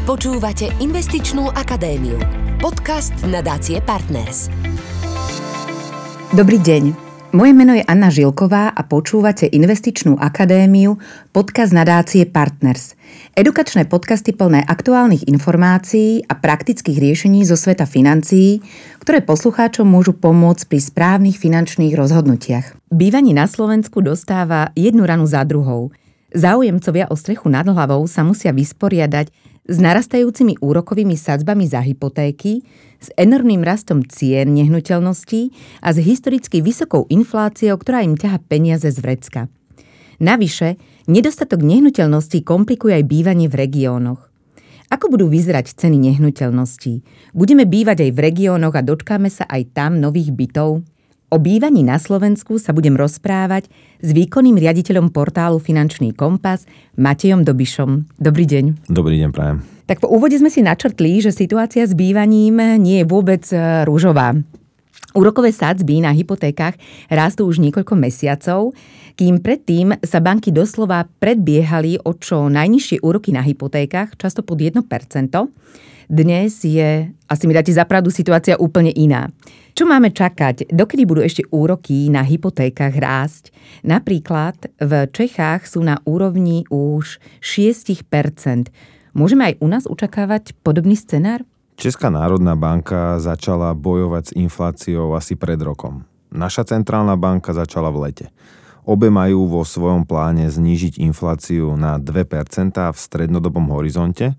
Počúvate Investičnú akadémiu. Podcast nadácie Partners. Dobrý deň. Moje meno je Anna Žilková a počúvate Investičnú akadémiu, podcast nadácie Partners. Edukačné podcasty plné aktuálnych informácií a praktických riešení zo sveta financií, ktoré poslucháčom môžu pomôcť pri správnych finančných rozhodnutiach. Bývanie na Slovensku dostáva jednu ranu za druhou. Záujemcovia o strechu nad hlavou sa musia vysporiadať s narastajúcimi úrokovými sadzbami za hypotéky, s enormným rastom cien nehnuteľností a s historicky vysokou infláciou, ktorá im ťaha peniaze z vrecka. Navyše, nedostatok nehnuteľností komplikuje aj bývanie v regiónoch. Ako budú vyzerať ceny nehnuteľností? Budeme bývať aj v regiónoch a dočkáme sa aj tam nových bytov? O bývaní na Slovensku sa budem rozprávať s výkonným riaditeľom portálu Finančný kompas Matejom Dobišom. Dobrý deň. Dobrý deň, prajem. Tak po úvode sme si načrtli, že situácia s bývaním nie je vôbec e, rúžová. Úrokové sádzby na hypotékach rástú už niekoľko mesiacov, kým predtým sa banky doslova predbiehali o čo najnižšie úroky na hypotékach, často pod 1%. Dnes je, asi mi dáte zapravdu, situácia úplne iná. Čo máme čakať? Dokedy budú ešte úroky na hypotékach rásť? Napríklad v Čechách sú na úrovni už 6%. Môžeme aj u nás očakávať podobný scenár? Česká národná banka začala bojovať s infláciou asi pred rokom. Naša centrálna banka začala v lete. Obe majú vo svojom pláne znížiť infláciu na 2% v strednodobom horizonte,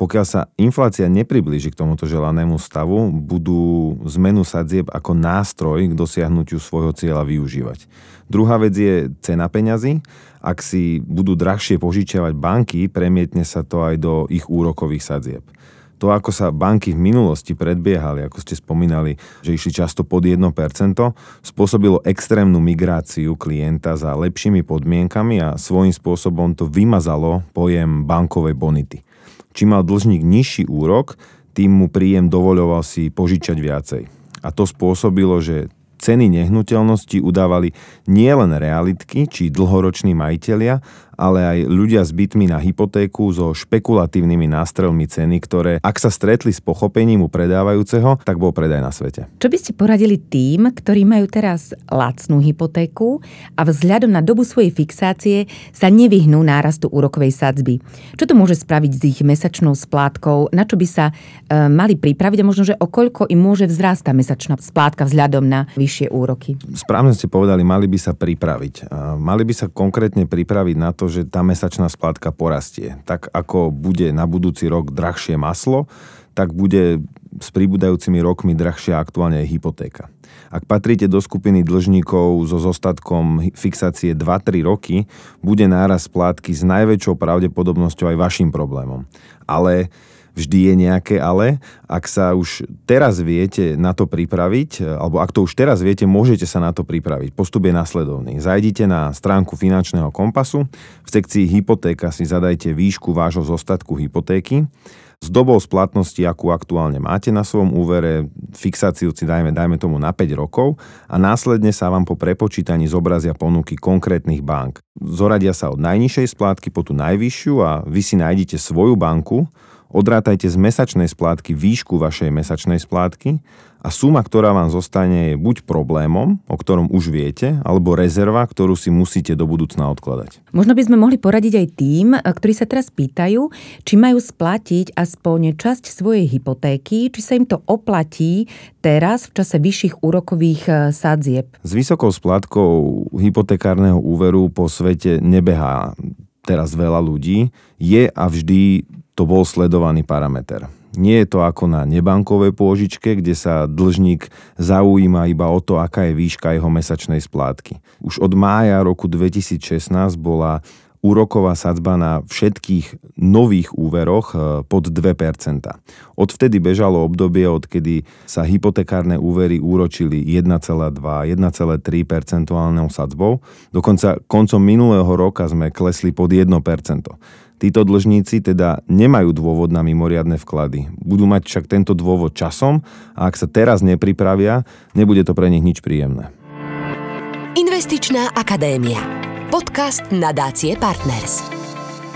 pokiaľ sa inflácia nepriblíži k tomuto želanému stavu, budú zmenu sadzieb ako nástroj k dosiahnutiu svojho cieľa využívať. Druhá vec je cena peňazí. Ak si budú drahšie požičiavať banky, premietne sa to aj do ich úrokových sadzieb. To, ako sa banky v minulosti predbiehali, ako ste spomínali, že išli často pod 1%, spôsobilo extrémnu migráciu klienta za lepšími podmienkami a svojím spôsobom to vymazalo pojem bankovej bonity. Čím mal dlžník nižší úrok, tým mu príjem dovoľoval si požičať viacej. A to spôsobilo, že ceny nehnuteľnosti udávali nielen realitky či dlhoroční majitelia, ale aj ľudia s bytmi na hypotéku so špekulatívnymi nástrelmi ceny, ktoré ak sa stretli s pochopením u predávajúceho, tak bol predaj na svete. Čo by ste poradili tým, ktorí majú teraz lacnú hypotéku a vzhľadom na dobu svojej fixácie sa nevyhnú nárastu úrokovej sadzby? Čo to môže spraviť s ich mesačnou splátkou? Na čo by sa e, mali pripraviť a možno, že o koľko im môže vzrásť tá mesačná splátka vzhľadom na vyššie úroky? Správne ste povedali, mali by sa pripraviť. Mali by sa konkrétne pripraviť na to, že tá mesačná splátka porastie. Tak ako bude na budúci rok drahšie maslo, tak bude s pribúdajúcimi rokmi drahšia aktuálne aj hypotéka. Ak patríte do skupiny dlžníkov so zostatkom fixácie 2-3 roky, bude náraz splátky s najväčšou pravdepodobnosťou aj vašim problémom. Ale vždy je nejaké ale. Ak sa už teraz viete na to pripraviť, alebo ak to už teraz viete, môžete sa na to pripraviť. Postup je nasledovný. Zajdite na stránku finančného kompasu, v sekcii hypotéka si zadajte výšku vášho zostatku hypotéky, s dobou splatnosti, akú aktuálne máte na svojom úvere, fixáciu si dajme, dajme tomu na 5 rokov a následne sa vám po prepočítaní zobrazia ponuky konkrétnych bank. Zoradia sa od najnižšej splátky po tú najvyššiu a vy si nájdete svoju banku, Odrátajte z mesačnej splátky výšku vašej mesačnej splátky a suma, ktorá vám zostane, je buď problémom, o ktorom už viete, alebo rezerva, ktorú si musíte do budúcna odkladať. Možno by sme mohli poradiť aj tým, ktorí sa teraz pýtajú, či majú splatiť aspoň časť svojej hypotéky, či sa im to oplatí teraz v čase vyšších úrokových e, sadzieb. S vysokou splátkou hypotekárneho úveru po svete nebehá teraz veľa ľudí. Je a vždy to bol sledovaný parameter. Nie je to ako na nebankovej pôžičke, kde sa dlžník zaujíma iba o to, aká je výška jeho mesačnej splátky. Už od mája roku 2016 bola úroková sadzba na všetkých nových úveroch e, pod 2%. Odvtedy bežalo obdobie, odkedy sa hypotekárne úvery úročili 1,2, 1,3 percentuálnou sadzbou. Dokonca koncom minulého roka sme klesli pod 1%. Títo dlžníci teda nemajú dôvod na mimoriadne vklady. Budú mať však tento dôvod časom a ak sa teraz nepripravia, nebude to pre nich nič príjemné. Investičná akadémia. Podcast nadácie Partners.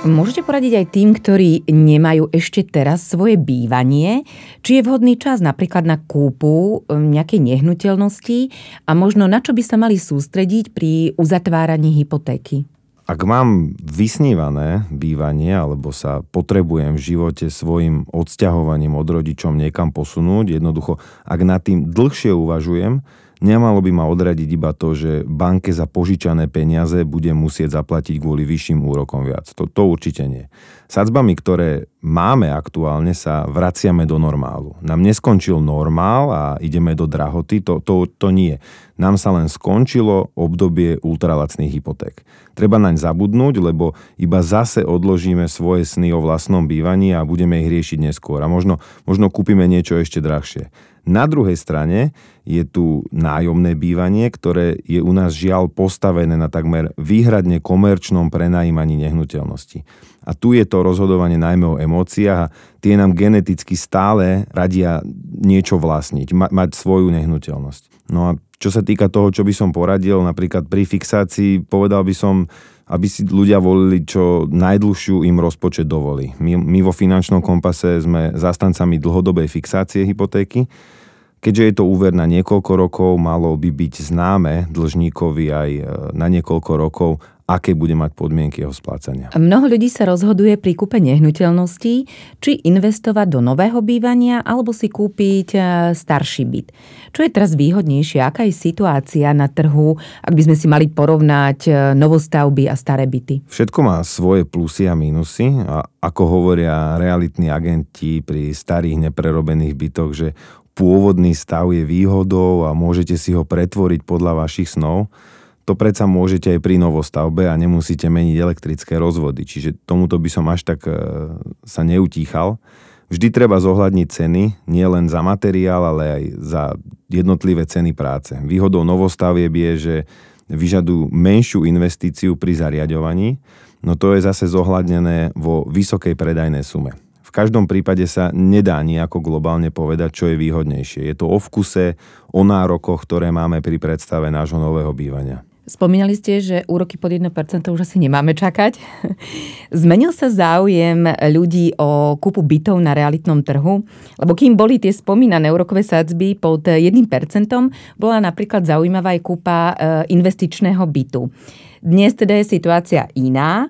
Môžete poradiť aj tým, ktorí nemajú ešte teraz svoje bývanie, či je vhodný čas napríklad na kúpu um, nejakej nehnuteľnosti a možno na čo by sa mali sústrediť pri uzatváraní hypotéky? Ak mám vysnívané bývanie alebo sa potrebujem v živote svojim odsťahovaním od rodičom niekam posunúť, jednoducho ak nad tým dlhšie uvažujem, Nemalo by ma odradiť iba to, že banke za požičané peniaze bude musieť zaplatiť kvôli vyšším úrokom viac. To, to určite nie. Sadzbami, ktoré máme aktuálne, sa vraciame do normálu. Nám neskončil normál a ideme do drahoty, to, to, to nie. Nám sa len skončilo obdobie ultralacných hypoték. Treba naň zabudnúť, lebo iba zase odložíme svoje sny o vlastnom bývaní a budeme ich riešiť neskôr. A možno, možno kúpime niečo ešte drahšie. Na druhej strane je tu nájomné bývanie, ktoré je u nás žiaľ postavené na takmer výhradne komerčnom prenajímaní nehnuteľnosti. A tu je to rozhodovanie najmä o emóciách a tie nám geneticky stále radia niečo vlastniť, ma- mať svoju nehnuteľnosť. No a čo sa týka toho, čo by som poradil, napríklad pri fixácii, povedal by som, aby si ľudia volili, čo najdlhšiu im rozpočet dovolí. My, my vo finančnom kompase sme zastancami dlhodobej fixácie hypotéky, Keďže je to úver na niekoľko rokov, malo by byť známe dlžníkovi aj e, na niekoľko rokov, aké bude mať podmienky jeho splácania. Mnoho ľudí sa rozhoduje pri kúpe nehnuteľností, či investovať do nového bývania alebo si kúpiť e, starší byt. Čo je teraz výhodnejšie? Aká je situácia na trhu, ak by sme si mali porovnať e, novostavby a staré byty? Všetko má svoje plusy a mínusy a ako hovoria realitní agenti pri starých neprerobených bytoch, že pôvodný stav je výhodou a môžete si ho pretvoriť podľa vašich snov, to predsa môžete aj pri novostavbe a nemusíte meniť elektrické rozvody. Čiže tomuto by som až tak e, sa neutíchal. Vždy treba zohľadniť ceny, nie len za materiál, ale aj za jednotlivé ceny práce. Výhodou novostavieb je, že vyžadujú menšiu investíciu pri zariadovaní, no to je zase zohľadnené vo vysokej predajnej sume každom prípade sa nedá nejako globálne povedať, čo je výhodnejšie. Je to o vkuse, o nárokoch, ktoré máme pri predstave nášho nového bývania. Spomínali ste, že úroky pod 1% už asi nemáme čakať. Zmenil sa záujem ľudí o kúpu bytov na realitnom trhu? Lebo kým boli tie spomínané úrokové sadzby pod 1%, bola napríklad zaujímavá aj kúpa e, investičného bytu. Dnes teda je situácia iná.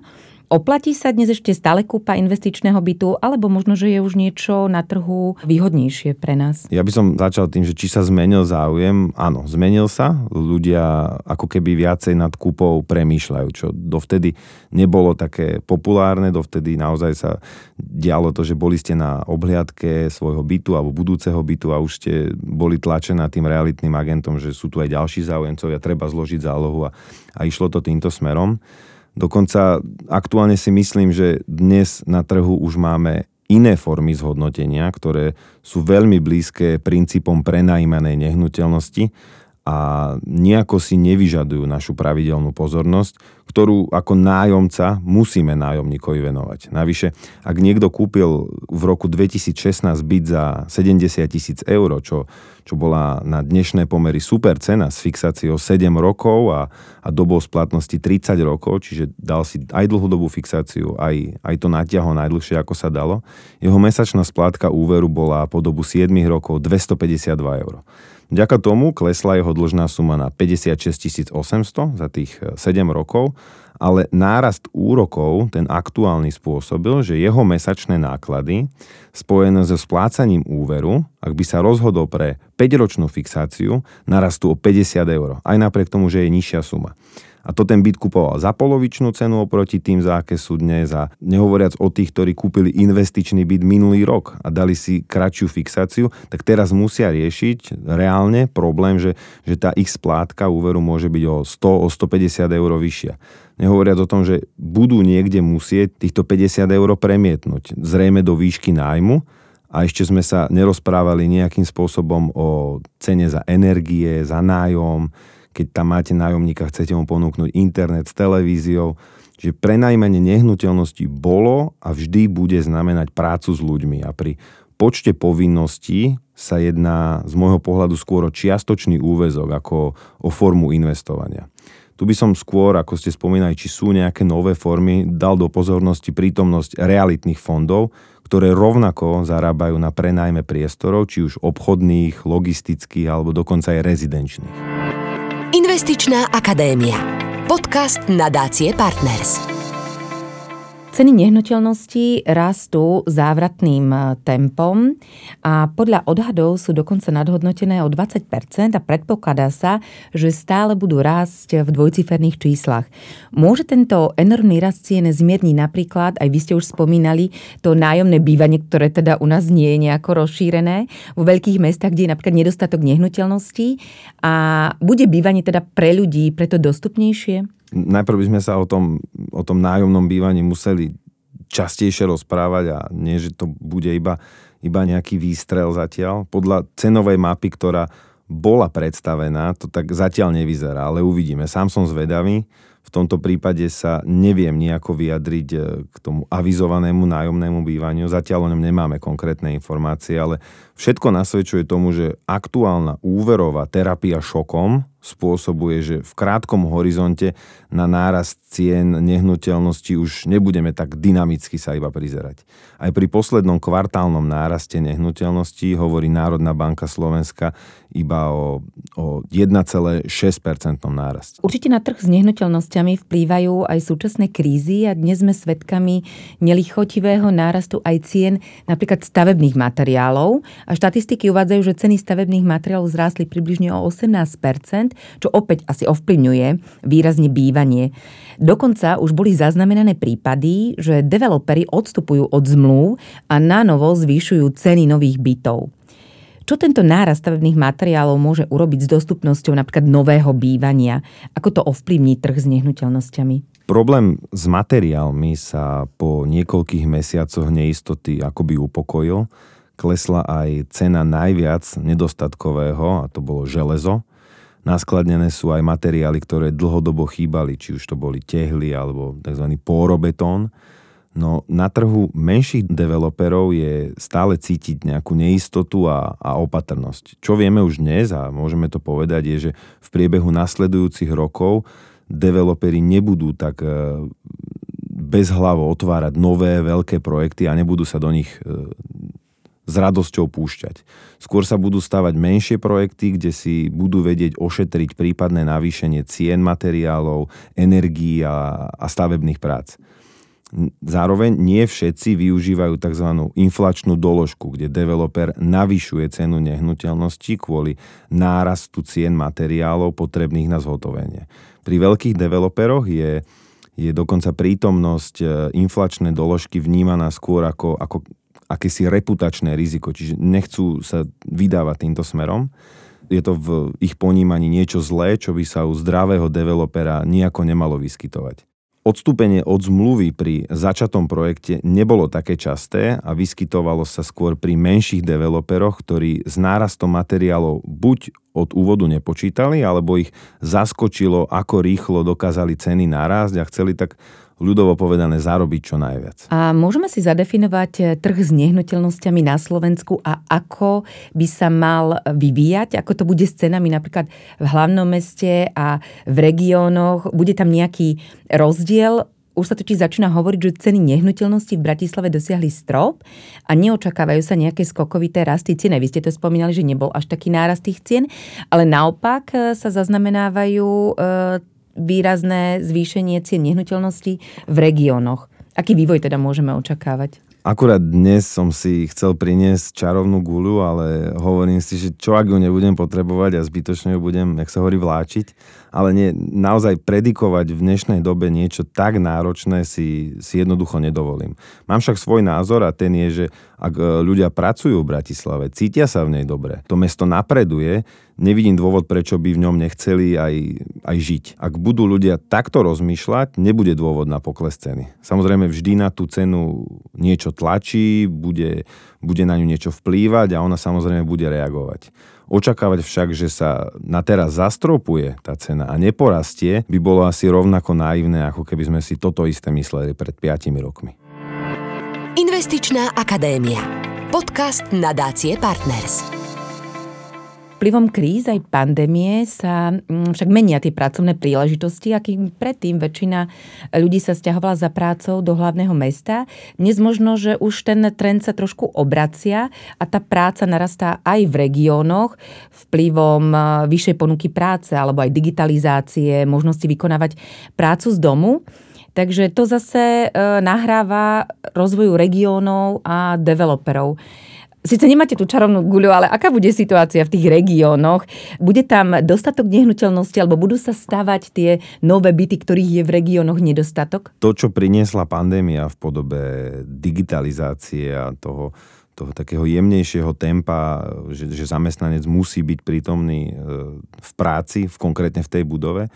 Oplatí sa dnes ešte stále kúpa investičného bytu, alebo možno, že je už niečo na trhu výhodnejšie pre nás? Ja by som začal tým, že či sa zmenil záujem. Áno, zmenil sa. Ľudia ako keby viacej nad kúpou premýšľajú, čo dovtedy nebolo také populárne, dovtedy naozaj sa dialo to, že boli ste na obhliadke svojho bytu alebo budúceho bytu a už ste boli tlačená tým realitným agentom, že sú tu aj ďalší záujemcovia, treba zložiť zálohu a, a išlo to týmto smerom. Dokonca aktuálne si myslím, že dnes na trhu už máme iné formy zhodnotenia, ktoré sú veľmi blízke princípom prenajímanej nehnuteľnosti a nejako si nevyžadujú našu pravidelnú pozornosť, ktorú ako nájomca musíme nájomníkovi venovať. Navyše, ak niekto kúpil v roku 2016 byt za 70 tisíc eur, čo, čo bola na dnešné pomery super cena s fixáciou 7 rokov a, a dobou splatnosti 30 rokov, čiže dal si aj dlhodobú fixáciu, aj, aj to natiahol najdlhšie, ako sa dalo, jeho mesačná splátka úveru bola po dobu 7 rokov 252 eur. Vďaka tomu klesla jeho dlžná suma na 56 800 za tých 7 e, rokov, ale nárast úrokov ten aktuálny spôsobil, že jeho mesačné náklady spojené so splácaním úveru, ak by sa rozhodol pre 5-ročnú fixáciu, narastú o 50 eur, aj napriek tomu, že je nižšia suma a to ten byt kupoval za polovičnú cenu oproti tým, za aké sú dnes a nehovoriac o tých, ktorí kúpili investičný byt minulý rok a dali si kratšiu fixáciu, tak teraz musia riešiť reálne problém, že, že tá ich splátka úveru môže byť o 100, o 150 eur vyššia. Nehovoriac o tom, že budú niekde musieť týchto 50 eur premietnúť, zrejme do výšky nájmu, a ešte sme sa nerozprávali nejakým spôsobom o cene za energie, za nájom, keď tam máte nájomníka, chcete mu ponúknuť internet s televíziou. Čiže prenajmenie nehnuteľnosti bolo a vždy bude znamenať prácu s ľuďmi. A pri počte povinností sa jedná z môjho pohľadu skôr o čiastočný úvezok ako o formu investovania. Tu by som skôr, ako ste spomínali, či sú nejaké nové formy, dal do pozornosti prítomnosť realitných fondov, ktoré rovnako zarábajú na prenajme priestorov, či už obchodných, logistických alebo dokonca aj rezidenčných. Investičná akadémia. Podcast nadácie Partners. Ceny nehnuteľností rastú závratným e, tempom a podľa odhadov sú dokonca nadhodnotené o 20% a predpokladá sa, že stále budú rásť v dvojciferných číslach. Môže tento enormný rast cien zmierniť napríklad, aj vy ste už spomínali, to nájomné bývanie, ktoré teda u nás nie je nejako rozšírené, vo veľkých mestách, kde je napríklad nedostatok nehnuteľností a bude bývanie teda pre ľudí preto dostupnejšie? Najprv by sme sa o tom, o tom nájomnom bývaní museli častejšie rozprávať a nie, že to bude iba, iba nejaký výstrel zatiaľ. Podľa cenovej mapy, ktorá bola predstavená, to tak zatiaľ nevyzerá, ale uvidíme. Sám som zvedavý. V tomto prípade sa neviem nejako vyjadriť e, k tomu avizovanému nájomnému bývaniu. Zatiaľ o ňom nemáme konkrétne informácie, ale všetko nasvedčuje tomu, že aktuálna úverová terapia šokom spôsobuje, že v krátkom horizonte na nárast cien nehnuteľnosti už nebudeme tak dynamicky sa iba prizerať. Aj pri poslednom kvartálnom náraste nehnuteľností hovorí Národná banka Slovenska iba o, o 1,6% nárast. Určite na trh s nehnuteľnosťami vplývajú aj súčasné krízy a dnes sme svedkami nelichotivého nárastu aj cien napríklad stavebných materiálov a štatistiky uvádzajú, že ceny stavebných materiálov zrástli približne o 18%, čo opäť asi ovplyvňuje výrazne bývanie. Dokonca už boli zaznamenané prípady, že developeri odstupujú od zmluv a na novo zvýšujú ceny nových bytov. Čo tento náraz stavebných materiálov môže urobiť s dostupnosťou napríklad nového bývania? Ako to ovplyvní trh s nehnuteľnosťami? Problém s materiálmi sa po niekoľkých mesiacoch neistoty akoby upokojil. Klesla aj cena najviac nedostatkového, a to bolo železo. Naskladnené sú aj materiály, ktoré dlhodobo chýbali, či už to boli tehly alebo tzv. pórobetón. No na trhu menších developerov je stále cítiť nejakú neistotu a, a opatrnosť. Čo vieme už dnes a môžeme to povedať je, že v priebehu nasledujúcich rokov developeri nebudú tak e, bezhlavo otvárať nové veľké projekty a nebudú sa do nich e, s radosťou púšťať. Skôr sa budú stavať menšie projekty, kde si budú vedieť ošetriť prípadné navýšenie cien materiálov, energií a, a stavebných prác. Zároveň nie všetci využívajú tzv. inflačnú doložku, kde developer navyšuje cenu nehnuteľnosti kvôli nárastu cien materiálov potrebných na zhotovenie. Pri veľkých developeroch je, je dokonca prítomnosť e, inflačnej doložky vnímaná skôr ako, ako akési reputačné riziko, čiže nechcú sa vydávať týmto smerom. Je to v ich ponímaní niečo zlé, čo by sa u zdravého developera nejako nemalo vyskytovať. Odstúpenie od zmluvy pri začatom projekte nebolo také časté a vyskytovalo sa skôr pri menších developeroch, ktorí s nárastom materiálov buď od úvodu nepočítali, alebo ich zaskočilo, ako rýchlo dokázali ceny narásť a chceli tak ľudovo povedané zarobiť čo najviac. A môžeme si zadefinovať eh, trh s nehnuteľnosťami na Slovensku a ako by sa mal vyvíjať, ako to bude s cenami napríklad v hlavnom meste a v regiónoch. Bude tam nejaký rozdiel už sa totiž začína hovoriť, že ceny nehnuteľnosti v Bratislave dosiahli strop a neočakávajú sa nejaké skokovité rasty cien. Vy ste to spomínali, že nebol až taký nárast tých cien, ale naopak eh, sa zaznamenávajú eh, výrazné zvýšenie cien nehnuteľností v regiónoch. Aký vývoj teda môžeme očakávať? Akurát dnes som si chcel priniesť čarovnú guľu, ale hovorím si, že čo ak ju nebudem potrebovať a zbytočne ju budem, jak sa hovorí, vláčiť. Ale nie, naozaj predikovať v dnešnej dobe niečo tak náročné si, si jednoducho nedovolím. Mám však svoj názor a ten je, že ak e, ľudia pracujú v Bratislave, cítia sa v nej dobre, to mesto napreduje, nevidím dôvod, prečo by v ňom nechceli aj, aj žiť. Ak budú ľudia takto rozmýšľať, nebude dôvod na pokles ceny. Samozrejme vždy na tú cenu niečo tlačí, bude, bude na ňu niečo vplývať a ona samozrejme bude reagovať. Očakávať však, že sa na teraz zastropuje tá cena a neporastie, by bolo asi rovnako naivné, ako keby sme si toto isté mysleli pred 5 rokmi. Investičná akadémia. Podcast nadácie Partners. Vplyvom kríz aj pandémie sa mm, však menia tie pracovné príležitosti, akým predtým väčšina ľudí sa stiahovala za prácou do hlavného mesta. Dnes možno, že už ten trend sa trošku obracia a tá práca narastá aj v regiónoch vplyvom e, vyššej ponuky práce alebo aj digitalizácie, možnosti vykonávať prácu z domu. Takže to zase e, nahráva rozvoju regiónov a developerov. Sice nemáte tú čarovnú guľu, ale aká bude situácia v tých regiónoch? Bude tam dostatok nehnuteľnosti alebo budú sa stavať tie nové byty, ktorých je v regiónoch nedostatok? To, čo priniesla pandémia v podobe digitalizácie a toho, toho takého jemnejšieho tempa, že, že zamestnanec musí byť prítomný e, v práci, v, konkrétne v tej budove,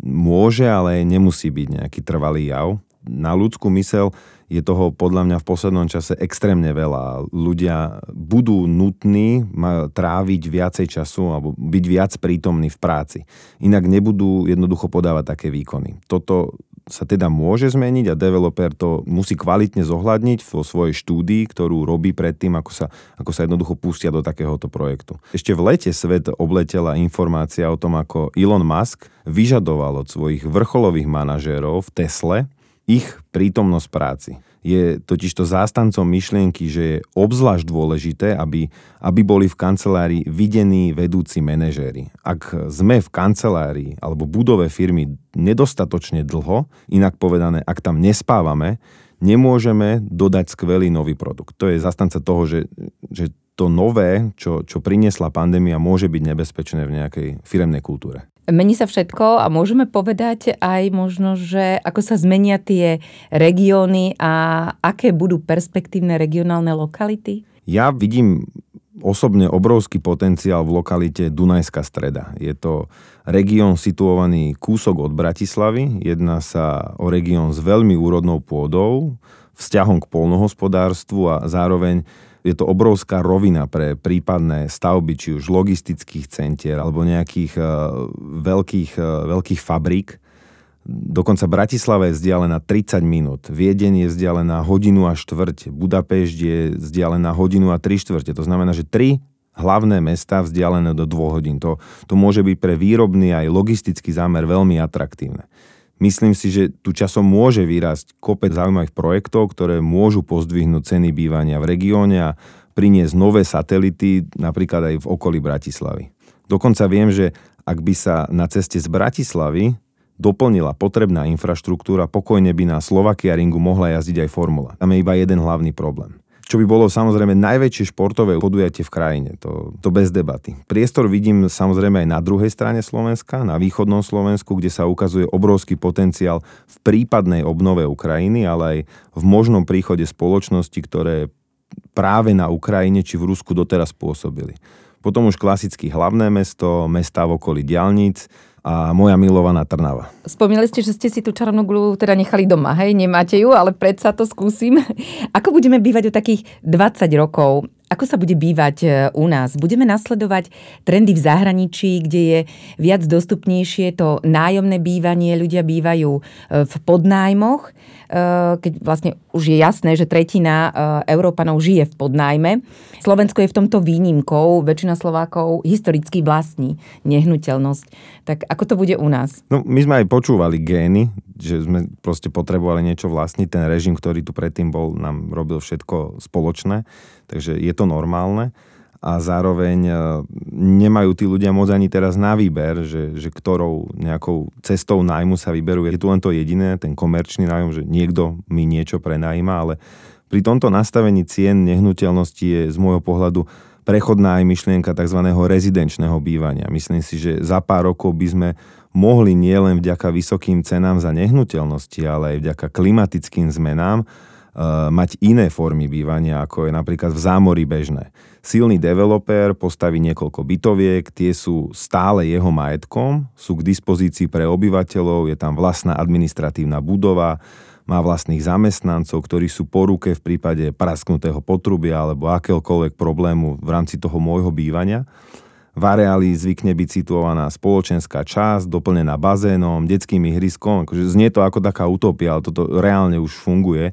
môže, ale nemusí byť nejaký trvalý jav. Na ľudskú mysel je toho podľa mňa v poslednom čase extrémne veľa. Ľudia budú nutní tráviť viacej času alebo byť viac prítomní v práci. Inak nebudú jednoducho podávať také výkony. Toto sa teda môže zmeniť a developer to musí kvalitne zohľadniť vo svojej štúdii, ktorú robí predtým, ako sa, ako sa jednoducho pustia do takéhoto projektu. Ešte v lete svet obletela informácia o tom, ako Elon Musk vyžadoval od svojich vrcholových manažérov v Tesle, ich prítomnosť práci. Je totižto zástancom myšlienky, že je obzvlášť dôležité, aby, aby boli v kancelárii videní vedúci manažéri. Ak sme v kancelárii alebo budove firmy nedostatočne dlho, inak povedané, ak tam nespávame, nemôžeme dodať skvelý nový produkt. To je zastanca toho, že, že to nové, čo, čo priniesla pandémia, môže byť nebezpečné v nejakej firemnej kultúre. Mení sa všetko a môžeme povedať aj možno, že ako sa zmenia tie regióny a aké budú perspektívne regionálne lokality? Ja vidím osobne obrovský potenciál v lokalite Dunajská streda. Je to región situovaný kúsok od Bratislavy. Jedná sa o región s veľmi úrodnou pôdou, vzťahom k polnohospodárstvu a zároveň je to obrovská rovina pre prípadné stavby, či už logistických centier alebo nejakých uh, veľkých, uh, veľkých fabrík. Dokonca Bratislava je vzdialená 30 minút, Viedeň je vzdialená hodinu a štvrť, Budapešť je vzdialená hodinu a tri štvrte. To znamená, že tri hlavné mesta vzdialené do dvoch hodín. To, to môže byť pre výrobný aj logistický zámer veľmi atraktívne. Myslím si, že tu časom môže vyrásť kopec zaujímavých projektov, ktoré môžu pozdvihnúť ceny bývania v regióne a priniesť nové satelity, napríklad aj v okolí Bratislavy. Dokonca viem, že ak by sa na ceste z Bratislavy doplnila potrebná infraštruktúra, pokojne by na Slovakia Ringu mohla jazdiť aj formula. Tam je iba jeden hlavný problém čo by bolo samozrejme najväčšie športové podujatie v krajine. To, to bez debaty. Priestor vidím samozrejme aj na druhej strane Slovenska, na východnom Slovensku, kde sa ukazuje obrovský potenciál v prípadnej obnove Ukrajiny, ale aj v možnom príchode spoločnosti, ktoré práve na Ukrajine či v Rusku doteraz pôsobili. Potom už klasicky hlavné mesto, mesta v okolí diálnic, a moja milovaná Trnava. Spomínali ste, že ste si tú čarovnú gulu teda nechali doma, hej? Nemáte ju, ale predsa to skúsim. Ako budeme bývať o takých 20 rokov? Ako sa bude bývať e, u nás? Budeme nasledovať trendy v zahraničí, kde je viac dostupnejšie to nájomné bývanie, ľudia bývajú e, v podnájmoch, e, keď vlastne už je jasné, že tretina Európanov žije v podnájme. Slovensko je v tomto výnimkou, väčšina Slovákov historicky vlastní nehnuteľnosť. Tak ako to bude u nás? No, my sme aj počúvali gény, že sme proste potrebovali niečo vlastniť. Ten režim, ktorý tu predtým bol, nám robil všetko spoločné. Takže je to normálne a zároveň e, nemajú tí ľudia moc ani teraz na výber, že, že ktorou nejakou cestou nájmu sa vyberú. Je tu len to jediné, ten komerčný nájom, že niekto mi niečo prenajíma, ale pri tomto nastavení cien nehnuteľnosti je z môjho pohľadu prechodná aj myšlienka tzv. rezidenčného bývania. Myslím si, že za pár rokov by sme mohli nielen vďaka vysokým cenám za nehnuteľnosti, ale aj vďaka klimatickým zmenám mať iné formy bývania, ako je napríklad v zámori bežné. Silný developer postaví niekoľko bytoviek, tie sú stále jeho majetkom, sú k dispozícii pre obyvateľov, je tam vlastná administratívna budova, má vlastných zamestnancov, ktorí sú po ruke v prípade prasknutého potrubia alebo akéhokoľvek problému v rámci toho môjho bývania. V areáli zvykne byť situovaná spoločenská časť, doplnená bazénom, detským ihriskom. Akože znie to ako taká utopia, ale toto reálne už funguje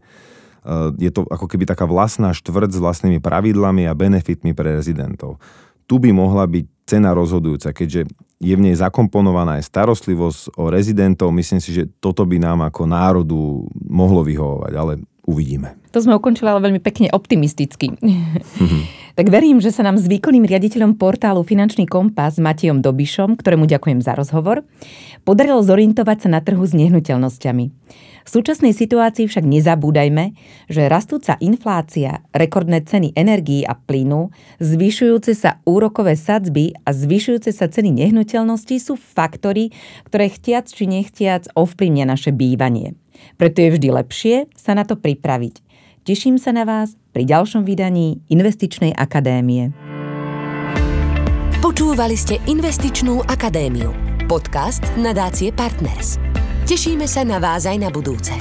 je to ako keby taká vlastná štvrť s vlastnými pravidlami a benefitmi pre rezidentov. Tu by mohla byť cena rozhodujúca, keďže je v nej zakomponovaná aj starostlivosť o rezidentov. Myslím si, že toto by nám ako národu mohlo vyhovovať, ale uvidíme. To sme ukončili ale veľmi pekne optimisticky. tak verím, že sa nám s výkonným riaditeľom portálu Finančný kompas Matejom Dobišom, ktorému ďakujem za rozhovor, podarilo zorientovať sa na trhu s nehnuteľnosťami. V súčasnej situácii však nezabúdajme, že rastúca inflácia, rekordné ceny energií a plynu, zvyšujúce sa úrokové sadzby a zvyšujúce sa ceny nehnuteľností sú faktory, ktoré chtiac či nechtiac ovplyvnia naše bývanie. Preto je vždy lepšie sa na to pripraviť. Teším sa na vás pri ďalšom vydaní Investičnej akadémie. Počúvali ste Investičnú akadémiu. Podcast nadácie Partners. Tešíme sa na vás aj na budúce.